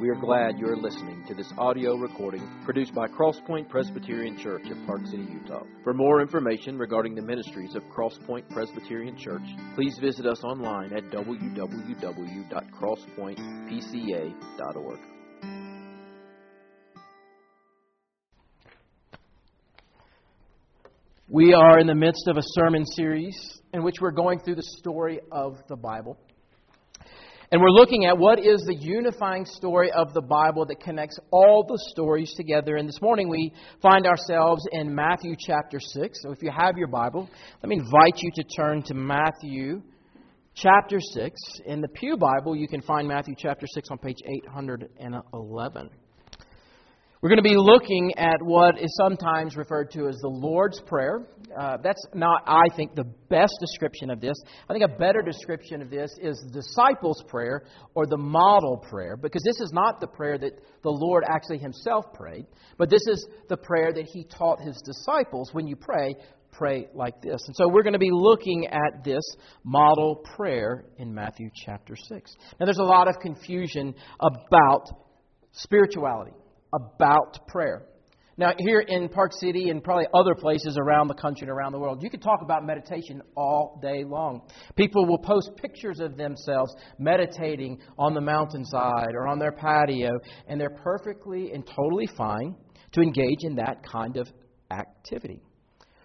We are glad you are listening to this audio recording produced by Crosspoint Presbyterian Church of Park City, Utah. For more information regarding the ministries of Crosspoint Presbyterian Church, please visit us online at www.crosspointpca.org. We are in the midst of a sermon series in which we're going through the story of the Bible. And we're looking at what is the unifying story of the Bible that connects all the stories together. And this morning we find ourselves in Matthew chapter 6. So if you have your Bible, let me invite you to turn to Matthew chapter 6. In the Pew Bible, you can find Matthew chapter 6 on page 811. We're going to be looking at what is sometimes referred to as the Lord's Prayer. Uh, that's not, I think, the best description of this. I think a better description of this is the disciples' prayer or the model prayer, because this is not the prayer that the Lord actually himself prayed, but this is the prayer that he taught his disciples. When you pray, pray like this. And so we're going to be looking at this model prayer in Matthew chapter 6. Now, there's a lot of confusion about spirituality about prayer. Now, here in Park City and probably other places around the country and around the world, you can talk about meditation all day long. People will post pictures of themselves meditating on the mountainside or on their patio, and they're perfectly and totally fine to engage in that kind of activity.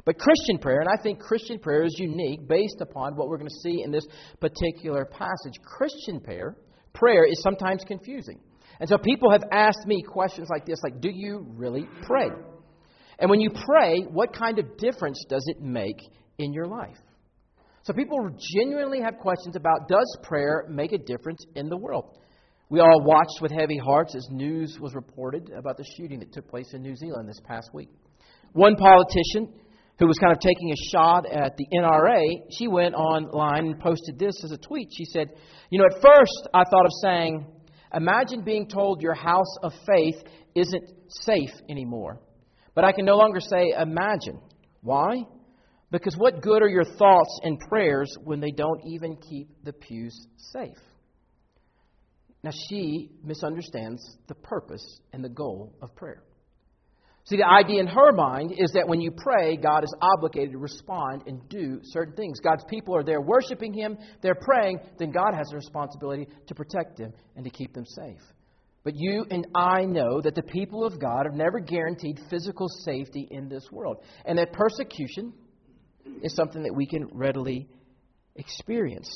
But Christian prayer, and I think Christian prayer is unique based upon what we're going to see in this particular passage. Christian prayer, prayer is sometimes confusing. And so people have asked me questions like this like, do you really pray? And when you pray, what kind of difference does it make in your life? So people genuinely have questions about does prayer make a difference in the world? We all watched with heavy hearts as news was reported about the shooting that took place in New Zealand this past week. One politician who was kind of taking a shot at the NRA, she went online and posted this as a tweet. She said, You know, at first I thought of saying, Imagine being told your house of faith isn't safe anymore. But I can no longer say imagine. Why? Because what good are your thoughts and prayers when they don't even keep the pews safe? Now, she misunderstands the purpose and the goal of prayer. See, the idea in her mind is that when you pray, God is obligated to respond and do certain things. God's people are there worshiping Him, they're praying, then God has a responsibility to protect them and to keep them safe. But you and I know that the people of God are never guaranteed physical safety in this world, and that persecution is something that we can readily experience.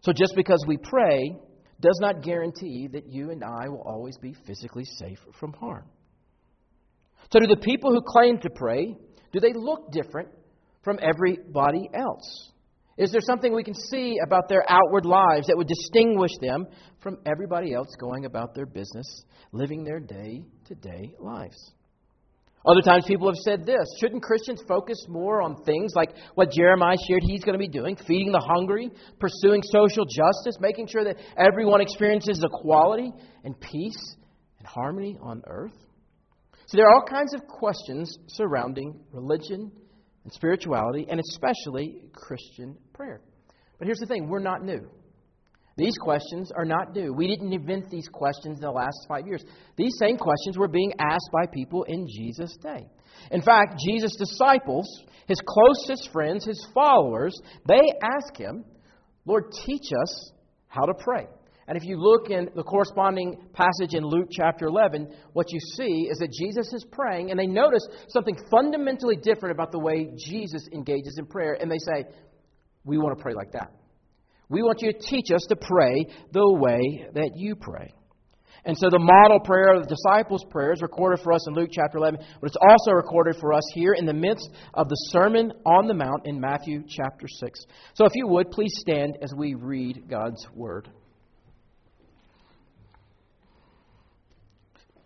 So just because we pray does not guarantee that you and I will always be physically safe from harm. So, do the people who claim to pray, do they look different from everybody else? Is there something we can see about their outward lives that would distinguish them from everybody else going about their business, living their day to day lives? Other times people have said this shouldn't Christians focus more on things like what Jeremiah shared he's going to be doing, feeding the hungry, pursuing social justice, making sure that everyone experiences equality and peace and harmony on earth? So there are all kinds of questions surrounding religion and spirituality, and especially Christian prayer. But here's the thing we're not new. These questions are not new. We didn't invent these questions in the last five years. These same questions were being asked by people in Jesus' day. In fact, Jesus' disciples, his closest friends, his followers, they ask him, Lord, teach us how to pray. And if you look in the corresponding passage in Luke chapter 11, what you see is that Jesus is praying, and they notice something fundamentally different about the way Jesus engages in prayer. And they say, We want to pray like that. We want you to teach us to pray the way that you pray. And so the model prayer of the disciples' prayer is recorded for us in Luke chapter 11, but it's also recorded for us here in the midst of the Sermon on the Mount in Matthew chapter 6. So if you would, please stand as we read God's Word.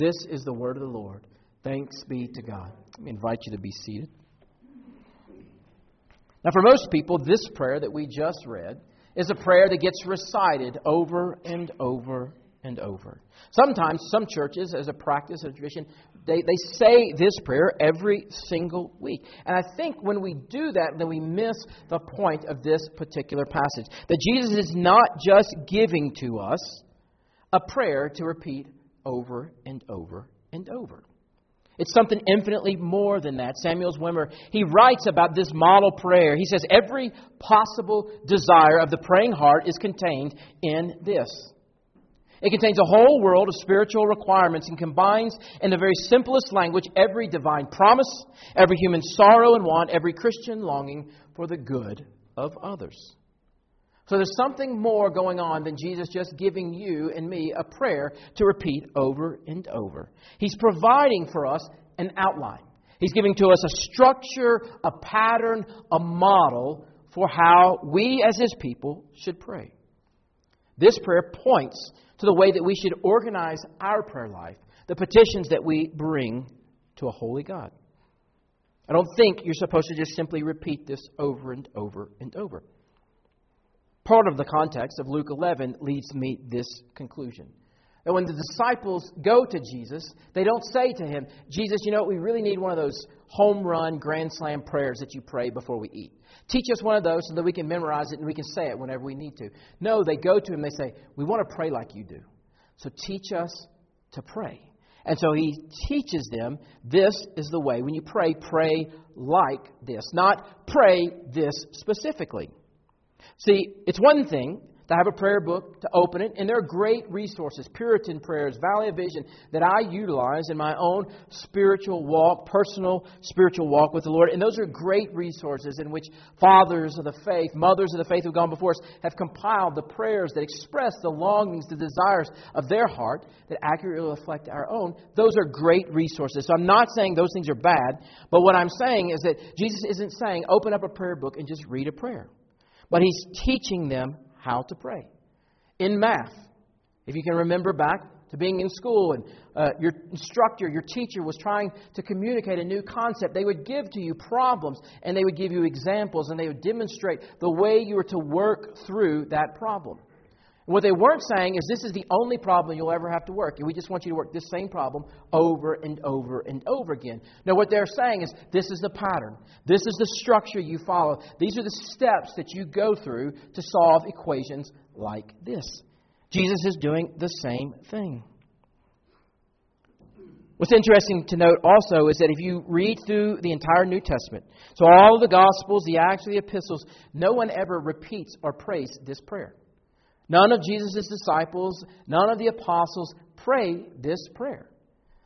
This is the word of the Lord. Thanks be to God. Me invite you to be seated. Now, for most people, this prayer that we just read is a prayer that gets recited over and over and over. Sometimes, some churches, as a practice, a tradition, they, they say this prayer every single week. And I think when we do that, then we miss the point of this particular passage. That Jesus is not just giving to us a prayer to repeat over and over and over. It's something infinitely more than that. Samuel Zwemer, he writes about this model prayer. He says, Every possible desire of the praying heart is contained in this. It contains a whole world of spiritual requirements and combines, in the very simplest language, every divine promise, every human sorrow and want, every Christian longing for the good of others. So there's something more going on than Jesus just giving you and me a prayer to repeat over and over. He's providing for us an outline. He's giving to us a structure, a pattern, a model for how we as His people should pray. This prayer points to the way that we should organize our prayer life, the petitions that we bring to a holy God. I don't think you're supposed to just simply repeat this over and over and over. Part of the context of Luke 11 leads me this conclusion. That when the disciples go to Jesus, they don't say to him, Jesus, you know, we really need one of those home run grand slam prayers that you pray before we eat. Teach us one of those so that we can memorize it and we can say it whenever we need to. No, they go to him, and they say, We want to pray like you do. So teach us to pray. And so he teaches them this is the way. When you pray, pray like this, not pray this specifically. See, it's one thing to have a prayer book, to open it. And there are great resources, Puritan prayers, Valley of Vision, that I utilize in my own spiritual walk, personal spiritual walk with the Lord. And those are great resources in which fathers of the faith, mothers of the faith who've gone before us, have compiled the prayers that express the longings, the desires of their heart that accurately reflect our own. Those are great resources. So I'm not saying those things are bad, but what I'm saying is that Jesus isn't saying open up a prayer book and just read a prayer. But he's teaching them how to pray. In math, if you can remember back to being in school and uh, your instructor, your teacher was trying to communicate a new concept, they would give to you problems and they would give you examples and they would demonstrate the way you were to work through that problem. What they weren't saying is this is the only problem you'll ever have to work. We just want you to work this same problem over and over and over again. No, what they're saying is this is the pattern. This is the structure you follow. These are the steps that you go through to solve equations like this. Jesus is doing the same thing. What's interesting to note also is that if you read through the entire New Testament, so all of the Gospels, the Acts, the Epistles, no one ever repeats or prays this prayer. None of Jesus' disciples, none of the apostles pray this prayer.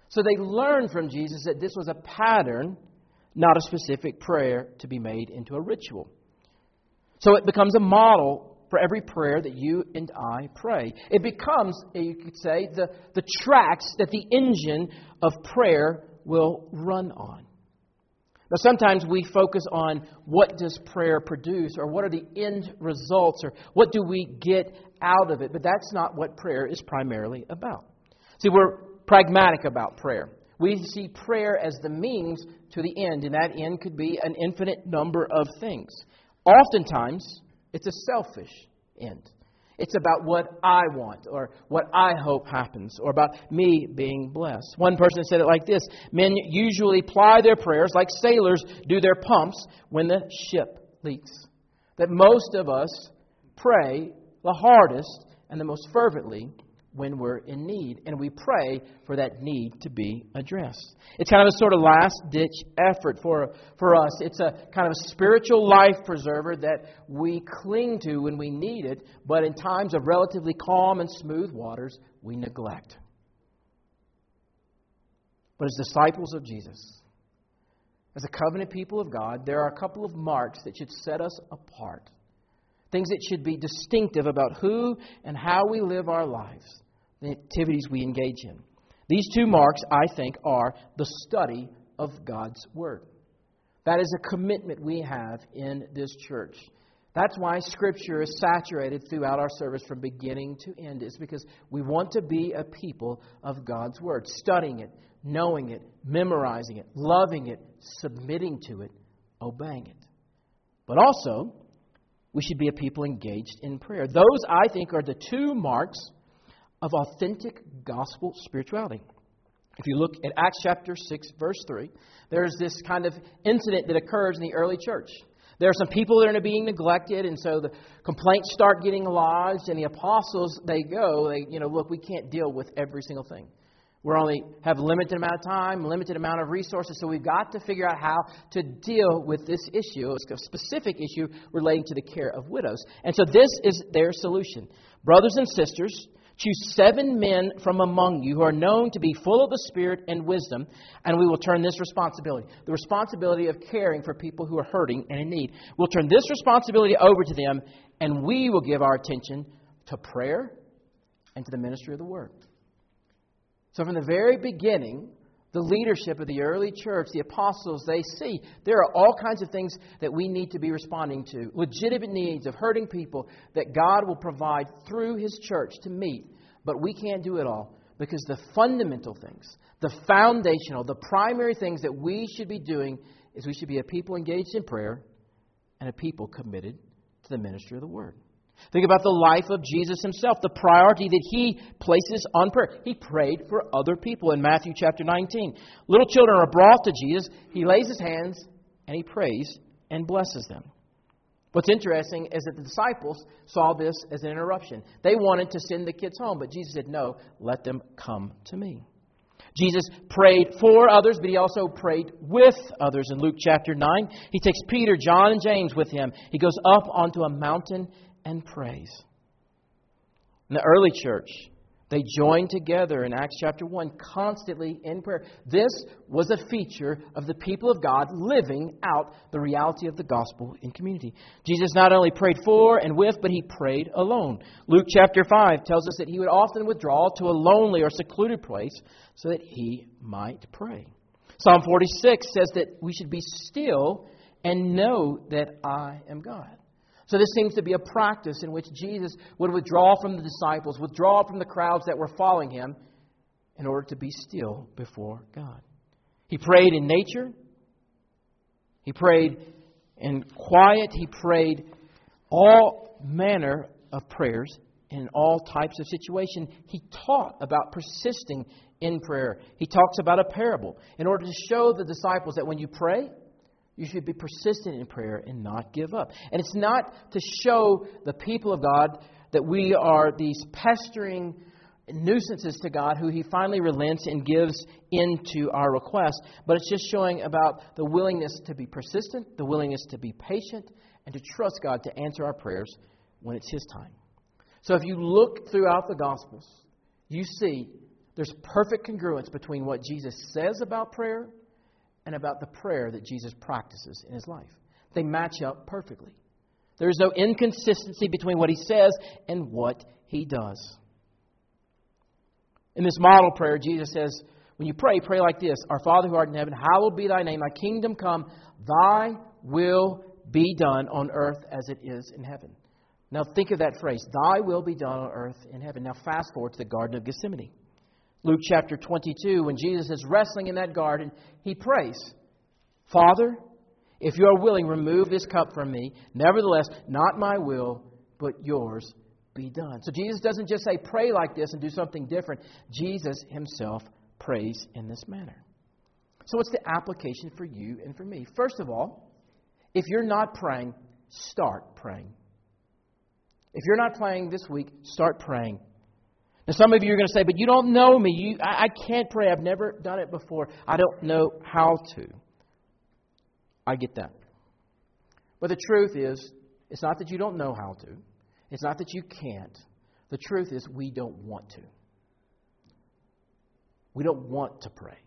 So they learned from Jesus that this was a pattern, not a specific prayer to be made into a ritual. So it becomes a model for every prayer that you and I pray. It becomes, eh, you could say, the, the tracks that the engine of prayer will run on. Now, sometimes we focus on what does prayer produce, or what are the end results, or what do we get out of it, but that's not what prayer is primarily about. See, we're pragmatic about prayer. We see prayer as the means to the end, and that end could be an infinite number of things. Oftentimes, it's a selfish end. It's about what I want or what I hope happens or about me being blessed. One person said it like this Men usually ply their prayers like sailors do their pumps when the ship leaks. That most of us pray the hardest and the most fervently when we're in need, and we pray for that need to be addressed. It's kind of a sort of last ditch effort for, for us. It's a kind of a spiritual life preserver that we cling to when we need it, but in times of relatively calm and smooth waters, we neglect. But as disciples of Jesus, as a covenant people of God, there are a couple of marks that should set us apart. Things that should be distinctive about who and how we live our lives, the activities we engage in. These two marks, I think, are the study of God's Word. That is a commitment we have in this church. That's why Scripture is saturated throughout our service from beginning to end. is because we want to be a people of God's Word, studying it, knowing it, memorizing it, loving it, submitting to it, obeying it. But also, we should be a people engaged in prayer. Those, I think, are the two marks of authentic gospel spirituality. If you look at Acts chapter 6, verse 3, there's this kind of incident that occurs in the early church. There are some people that are being neglected, and so the complaints start getting lodged, and the apostles, they go, they, you know, look, we can't deal with every single thing. We only have a limited amount of time, limited amount of resources, so we've got to figure out how to deal with this issue. A specific issue relating to the care of widows. And so this is their solution. Brothers and sisters, Choose seven men from among you who are known to be full of the Spirit and wisdom, and we will turn this responsibility, the responsibility of caring for people who are hurting and in need, we'll turn this responsibility over to them, and we will give our attention to prayer and to the ministry of the Word. So, from the very beginning, the leadership of the early church, the apostles, they see there are all kinds of things that we need to be responding to, legitimate needs of hurting people that God will provide through His church to meet. But we can't do it all because the fundamental things, the foundational, the primary things that we should be doing is we should be a people engaged in prayer and a people committed to the ministry of the Word. Think about the life of Jesus himself, the priority that he places on prayer. He prayed for other people in Matthew chapter 19. Little children are brought to Jesus. He lays his hands and he prays and blesses them. What's interesting is that the disciples saw this as an interruption. They wanted to send the kids home, but Jesus said, No, let them come to me. Jesus prayed for others, but he also prayed with others. In Luke chapter 9, he takes Peter, John, and James with him. He goes up onto a mountain and prays. In the early church, they joined together in Acts chapter 1 constantly in prayer. This was a feature of the people of God living out the reality of the gospel in community. Jesus not only prayed for and with, but he prayed alone. Luke chapter 5 tells us that he would often withdraw to a lonely or secluded place so that he might pray. Psalm 46 says that we should be still and know that I am God. So, this seems to be a practice in which Jesus would withdraw from the disciples, withdraw from the crowds that were following him, in order to be still before God. He prayed in nature, he prayed in quiet, he prayed all manner of prayers in all types of situations. He taught about persisting in prayer. He talks about a parable in order to show the disciples that when you pray, you should be persistent in prayer and not give up. And it's not to show the people of God that we are these pestering nuisances to God who He finally relents and gives into our request, but it's just showing about the willingness to be persistent, the willingness to be patient, and to trust God to answer our prayers when it's His time. So if you look throughout the Gospels, you see there's perfect congruence between what Jesus says about prayer and about the prayer that Jesus practices in his life. They match up perfectly. There is no inconsistency between what he says and what he does. In this model prayer, Jesus says, when you pray, pray like this Our Father who art in heaven, hallowed be thy name, thy kingdom come, thy will be done on earth as it is in heaven. Now think of that phrase, thy will be done on earth in heaven. Now fast forward to the Garden of Gethsemane. Luke chapter 22, when Jesus is wrestling in that garden, he prays, Father, if you are willing, remove this cup from me. Nevertheless, not my will, but yours be done. So Jesus doesn't just say, pray like this and do something different. Jesus himself prays in this manner. So, what's the application for you and for me? First of all, if you're not praying, start praying. If you're not praying this week, start praying. Now, some of you are going to say, but you don't know me. You, I, I can't pray. I've never done it before. I don't know how to. I get that. But the truth is, it's not that you don't know how to, it's not that you can't. The truth is, we don't want to. We don't want to pray.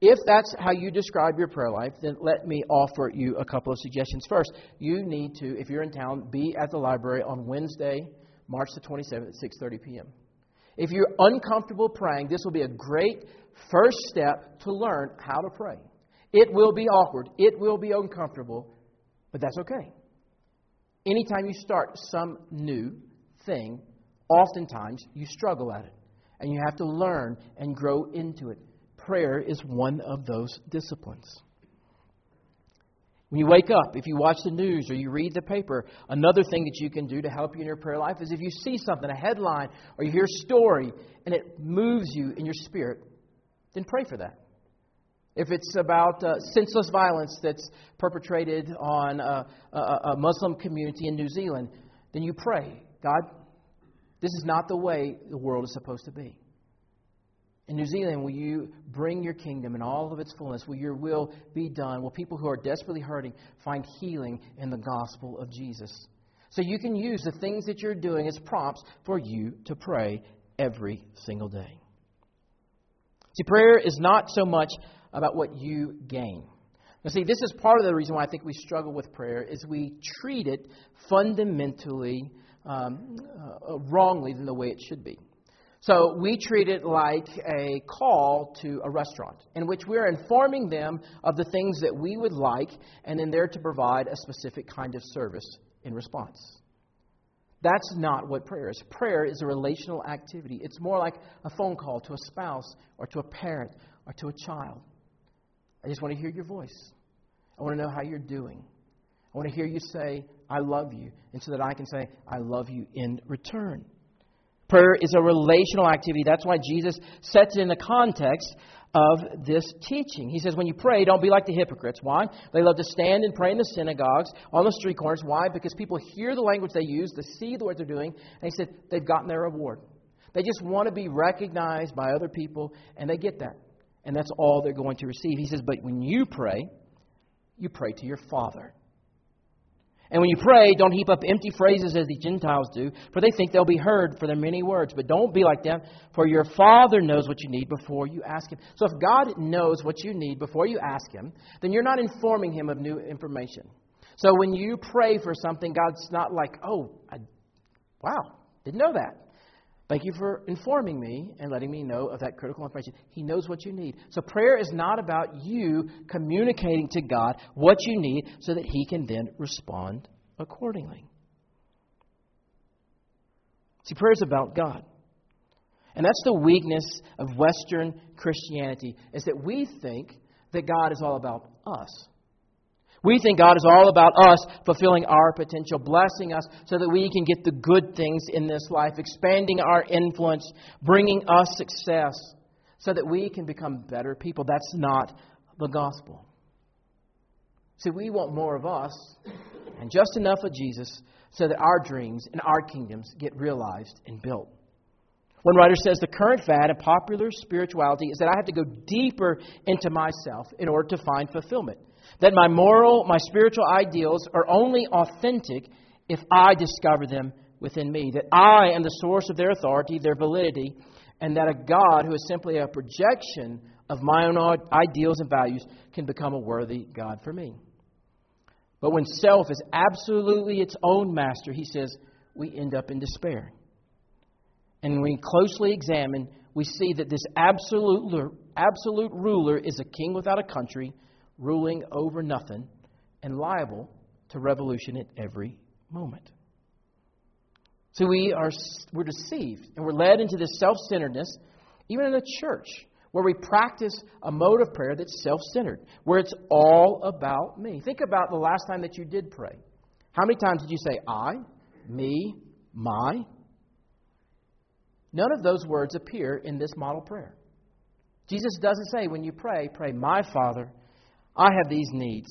If that's how you describe your prayer life, then let me offer you a couple of suggestions. First, you need to, if you're in town, be at the library on Wednesday, March the 27th at 6:30 p.m. If you're uncomfortable praying, this will be a great first step to learn how to pray. It will be awkward, it will be uncomfortable, but that's okay. Anytime you start some new thing, oftentimes you struggle at it, and you have to learn and grow into it. Prayer is one of those disciplines. When you wake up, if you watch the news or you read the paper, another thing that you can do to help you in your prayer life is if you see something, a headline, or you hear a story, and it moves you in your spirit, then pray for that. If it's about uh, senseless violence that's perpetrated on a, a, a Muslim community in New Zealand, then you pray, God, this is not the way the world is supposed to be. In New Zealand, will you bring your kingdom in all of its fullness? Will your will be done? Will people who are desperately hurting find healing in the gospel of Jesus? So you can use the things that you're doing as prompts for you to pray every single day. See, prayer is not so much about what you gain. Now, see, this is part of the reason why I think we struggle with prayer is we treat it fundamentally um, uh, wrongly than the way it should be. So we treat it like a call to a restaurant in which we're informing them of the things that we would like and then they're to provide a specific kind of service in response. That's not what prayer is. Prayer is a relational activity. It's more like a phone call to a spouse or to a parent or to a child. I just want to hear your voice. I want to know how you're doing. I want to hear you say, I love you, and so that I can say, I love you in return. Prayer is a relational activity. That's why Jesus sets it in the context of this teaching. He says, when you pray, don't be like the hypocrites. Why? They love to stand and pray in the synagogues, on the street corners. Why? Because people hear the language they use, they see what they're doing, and he said they've gotten their reward. They just want to be recognized by other people, and they get that. And that's all they're going to receive. He says, but when you pray, you pray to your Father and when you pray, don't heap up empty phrases as the Gentiles do, for they think they'll be heard for their many words. But don't be like them, for your Father knows what you need before you ask Him. So if God knows what you need before you ask Him, then you're not informing Him of new information. So when you pray for something, God's not like, oh, I, wow, didn't know that. Thank you for informing me and letting me know of that critical information. He knows what you need. So prayer is not about you communicating to God what you need so that He can then respond accordingly. See, prayer is about God. And that's the weakness of Western Christianity, is that we think that God is all about us. We think God is all about us fulfilling our potential, blessing us so that we can get the good things in this life, expanding our influence, bringing us success, so that we can become better people. That's not the gospel. See, we want more of us and just enough of Jesus so that our dreams and our kingdoms get realized and built. One writer says the current fad in popular spirituality is that I have to go deeper into myself in order to find fulfillment. That my moral, my spiritual ideals are only authentic if I discover them within me. That I am the source of their authority, their validity, and that a God who is simply a projection of my own ideals and values can become a worthy God for me. But when self is absolutely its own master, he says, we end up in despair. And when we closely examine, we see that this absolute, absolute ruler is a king without a country ruling over nothing, and liable to revolution at every moment. So we are we're deceived and we're led into this self-centeredness, even in the church, where we practice a mode of prayer that's self-centered, where it's all about me. Think about the last time that you did pray. How many times did you say I, me, my? None of those words appear in this model prayer. Jesus doesn't say when you pray, pray my Father I have these needs.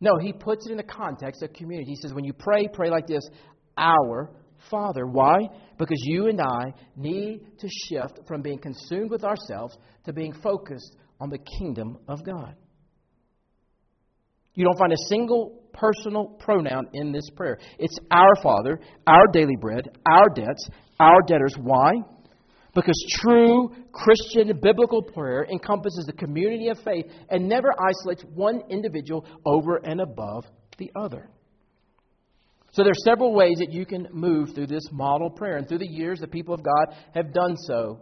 No, he puts it in the context of community. He says, when you pray, pray like this Our Father. Why? Because you and I need to shift from being consumed with ourselves to being focused on the kingdom of God. You don't find a single personal pronoun in this prayer. It's our Father, our daily bread, our debts, our debtors. Why? Because true Christian biblical prayer encompasses the community of faith and never isolates one individual over and above the other. So there are several ways that you can move through this model prayer. And through the years, the people of God have done so.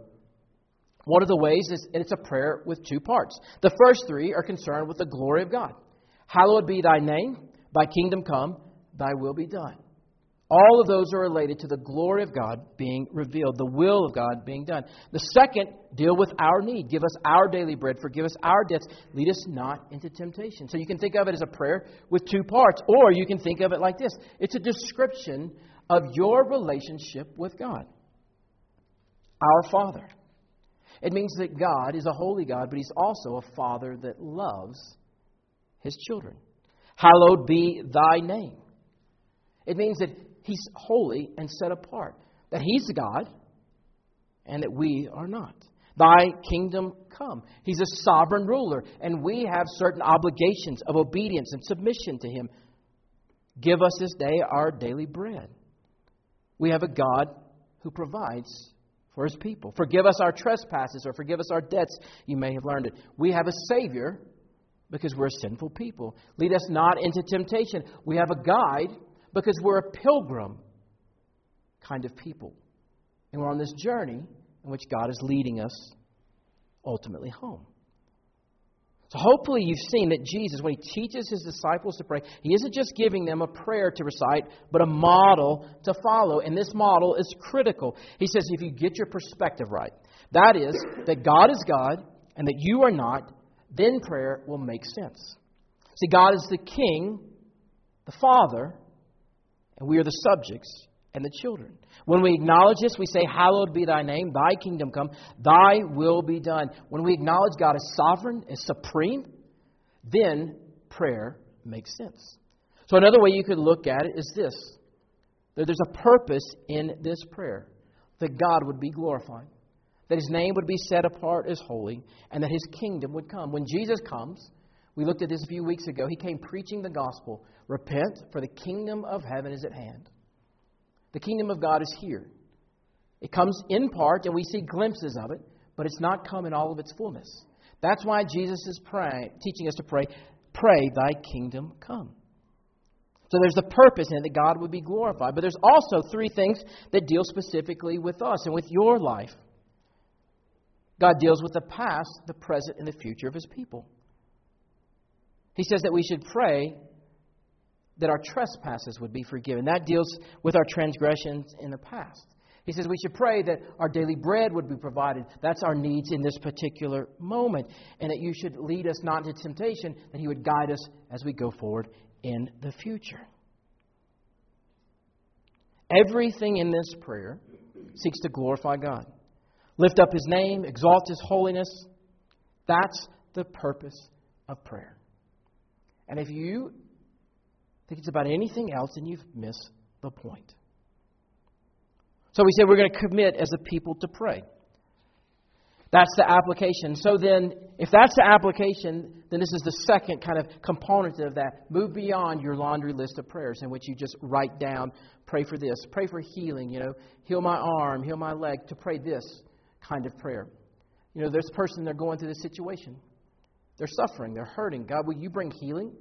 One of the ways is it's a prayer with two parts. The first three are concerned with the glory of God. Hallowed be thy name, thy kingdom come, thy will be done. All of those are related to the glory of God being revealed, the will of God being done. The second, deal with our need. Give us our daily bread, forgive us our debts, lead us not into temptation. So you can think of it as a prayer with two parts, or you can think of it like this it's a description of your relationship with God. Our Father. It means that God is a holy God, but He's also a Father that loves His children. Hallowed be thy name. It means that He's holy and set apart, that He's God and that we are not. Thy kingdom come. He's a sovereign ruler, and we have certain obligations of obedience and submission to Him. Give us this day our daily bread. We have a God who provides for His people. Forgive us our trespasses or forgive us our debts. You may have learned it. We have a Savior because we're a sinful people. Lead us not into temptation. We have a guide because we're a pilgrim kind of people. And we're on this journey in which God is leading us ultimately home. So hopefully you've seen that Jesus, when he teaches his disciples to pray, he isn't just giving them a prayer to recite, but a model to follow. And this model is critical. He says if you get your perspective right, that is, that God is God and that you are not, then prayer will make sense. See, God is the king, the father, and we are the subjects and the children. When we acknowledge this, we say, Hallowed be thy name, thy kingdom come, thy will be done. When we acknowledge God as sovereign, as supreme, then prayer makes sense. So, another way you could look at it is this that there's a purpose in this prayer that God would be glorified, that his name would be set apart as holy, and that his kingdom would come. When Jesus comes, we looked at this a few weeks ago. He came preaching the gospel Repent, for the kingdom of heaven is at hand. The kingdom of God is here. It comes in part, and we see glimpses of it, but it's not come in all of its fullness. That's why Jesus is praying, teaching us to pray, Pray, thy kingdom come. So there's the purpose in it that God would be glorified. But there's also three things that deal specifically with us and with your life. God deals with the past, the present, and the future of his people. He says that we should pray that our trespasses would be forgiven. That deals with our transgressions in the past. He says we should pray that our daily bread would be provided. That's our needs in this particular moment. And that you should lead us not into temptation, that He would guide us as we go forward in the future. Everything in this prayer seeks to glorify God, lift up His name, exalt His holiness. That's the purpose of prayer. And if you think it's about anything else, then you've missed the point. So we said we're going to commit as a people to pray. That's the application. So then, if that's the application, then this is the second kind of component of that. Move beyond your laundry list of prayers in which you just write down, pray for this, pray for healing, you know, heal my arm, heal my leg, to pray this kind of prayer. You know, there's a person, they're going through this situation. They're suffering, they're hurting. God, will you bring healing?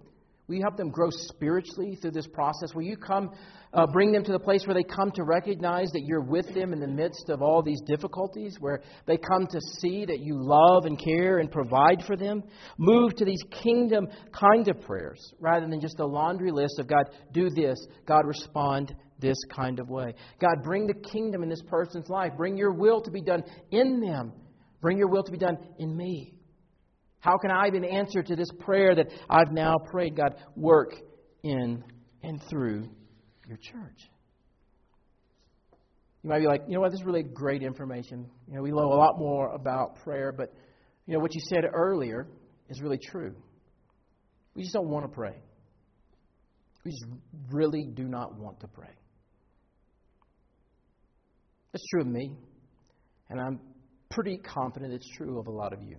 Will you help them grow spiritually through this process? Will you come, uh, bring them to the place where they come to recognize that you're with them in the midst of all these difficulties, where they come to see that you love and care and provide for them? Move to these kingdom kind of prayers rather than just a laundry list of God, do this, God, respond this kind of way. God, bring the kingdom in this person's life. Bring your will to be done in them. Bring your will to be done in me. How can I be an answer to this prayer that I've now prayed? God, work in and through your church. You might be like, you know what, this is really great information. You know, we know a lot more about prayer, but you know what you said earlier is really true. We just don't want to pray. We just really do not want to pray. That's true of me, and I'm pretty confident it's true of a lot of you.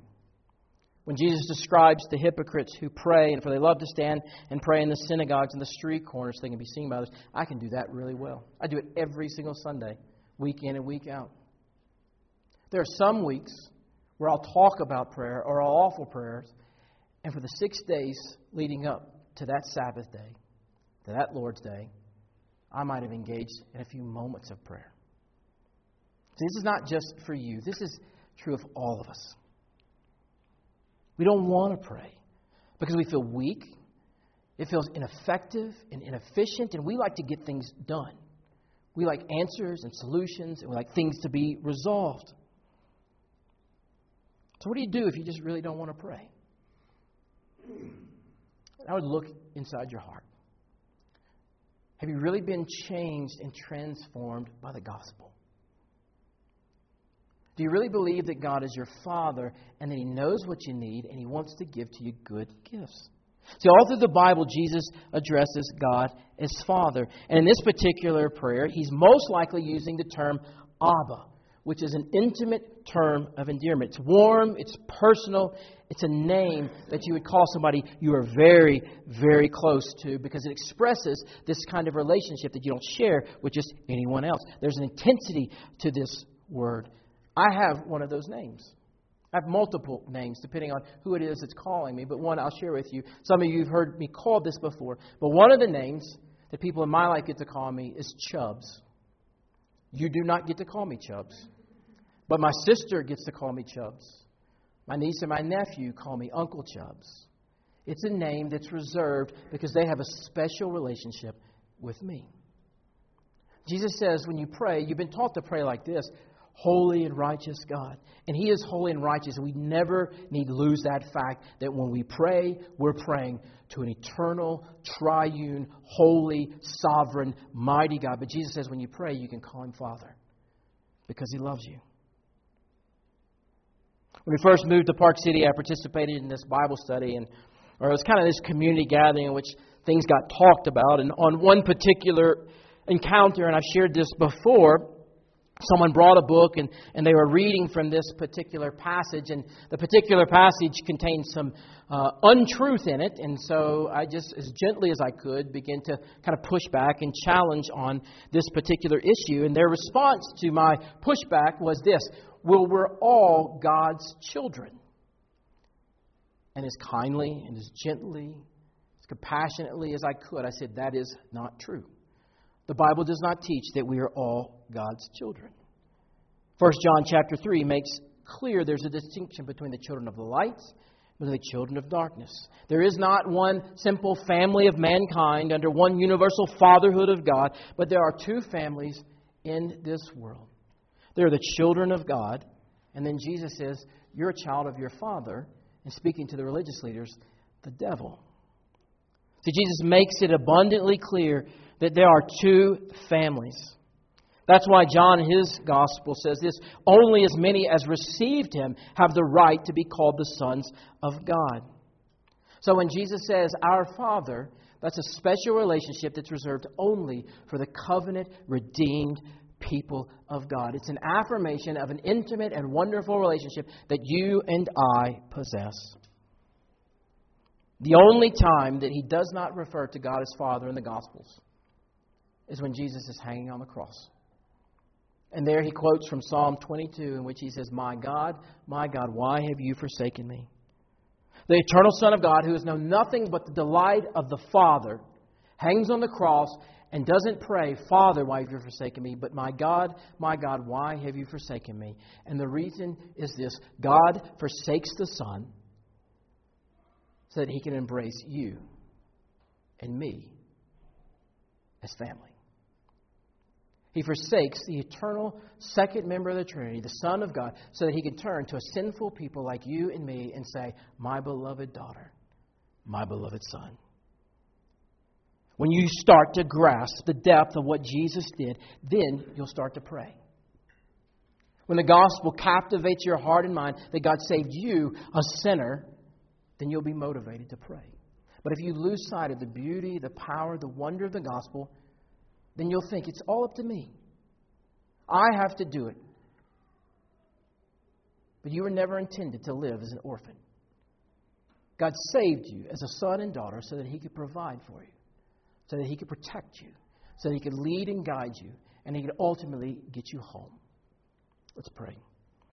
When Jesus describes the hypocrites who pray, and for they love to stand and pray in the synagogues and the street corners so they can be seen by others, I can do that really well. I do it every single Sunday, week in and week out. There are some weeks where I'll talk about prayer or I'll offer prayers, and for the six days leading up to that Sabbath day, to that Lord's Day, I might have engaged in a few moments of prayer. This is not just for you, this is true of all of us. We don't want to pray because we feel weak, it feels ineffective and inefficient, and we like to get things done. We like answers and solutions, and we like things to be resolved. So, what do you do if you just really don't want to pray? I would look inside your heart. Have you really been changed and transformed by the gospel? Do you really believe that God is your Father and that He knows what you need and He wants to give to you good gifts? See, all through the Bible, Jesus addresses God as Father. And in this particular prayer, He's most likely using the term Abba, which is an intimate term of endearment. It's warm, it's personal, it's a name that you would call somebody you are very, very close to because it expresses this kind of relationship that you don't share with just anyone else. There's an intensity to this word. I have one of those names. I have multiple names depending on who it is that's calling me, but one I'll share with you. Some of you have heard me called this before, but one of the names that people in my life get to call me is Chubbs. You do not get to call me Chubbs, but my sister gets to call me Chubbs. My niece and my nephew call me Uncle Chubbs. It's a name that's reserved because they have a special relationship with me. Jesus says when you pray, you've been taught to pray like this holy and righteous God. And He is holy and righteous. We never need lose that fact that when we pray, we're praying to an eternal, triune, holy, sovereign, mighty God. But Jesus says when you pray, you can call Him Father because He loves you. When we first moved to Park City, I participated in this Bible study, and or it was kind of this community gathering in which things got talked about. And on one particular encounter, and I've shared this before, someone brought a book and, and they were reading from this particular passage and the particular passage contained some uh, untruth in it and so i just as gently as i could begin to kind of push back and challenge on this particular issue and their response to my pushback was this well we're all god's children and as kindly and as gently as compassionately as i could. I said that is not true. The Bible does not teach that we are all God's children. 1 John chapter 3 makes clear there's a distinction between the children of the light and the children of darkness. There is not one simple family of mankind under one universal fatherhood of God, but there are two families in this world. There are the children of God, and then Jesus says, You're a child of your father, and speaking to the religious leaders, the devil. See, Jesus makes it abundantly clear that there are two families. That's why John, his gospel, says this only as many as received him have the right to be called the sons of God. So when Jesus says, Our Father, that's a special relationship that's reserved only for the covenant redeemed people of God. It's an affirmation of an intimate and wonderful relationship that you and I possess. The only time that he does not refer to God as Father in the Gospels is when Jesus is hanging on the cross. And there he quotes from Psalm 22, in which he says, My God, my God, why have you forsaken me? The eternal Son of God, who has known nothing but the delight of the Father, hangs on the cross and doesn't pray, Father, why have you forsaken me? But my God, my God, why have you forsaken me? And the reason is this God forsakes the Son so that he can embrace you and me as family. He forsakes the eternal second member of the Trinity, the Son of God, so that he can turn to a sinful people like you and me and say, My beloved daughter, my beloved son. When you start to grasp the depth of what Jesus did, then you'll start to pray. When the gospel captivates your heart and mind that God saved you, a sinner, then you'll be motivated to pray. But if you lose sight of the beauty, the power, the wonder of the gospel, then you'll think it's all up to me. I have to do it. But you were never intended to live as an orphan. God saved you as a son and daughter so that He could provide for you, so that He could protect you, so that He could lead and guide you, and He could ultimately get you home. Let's pray.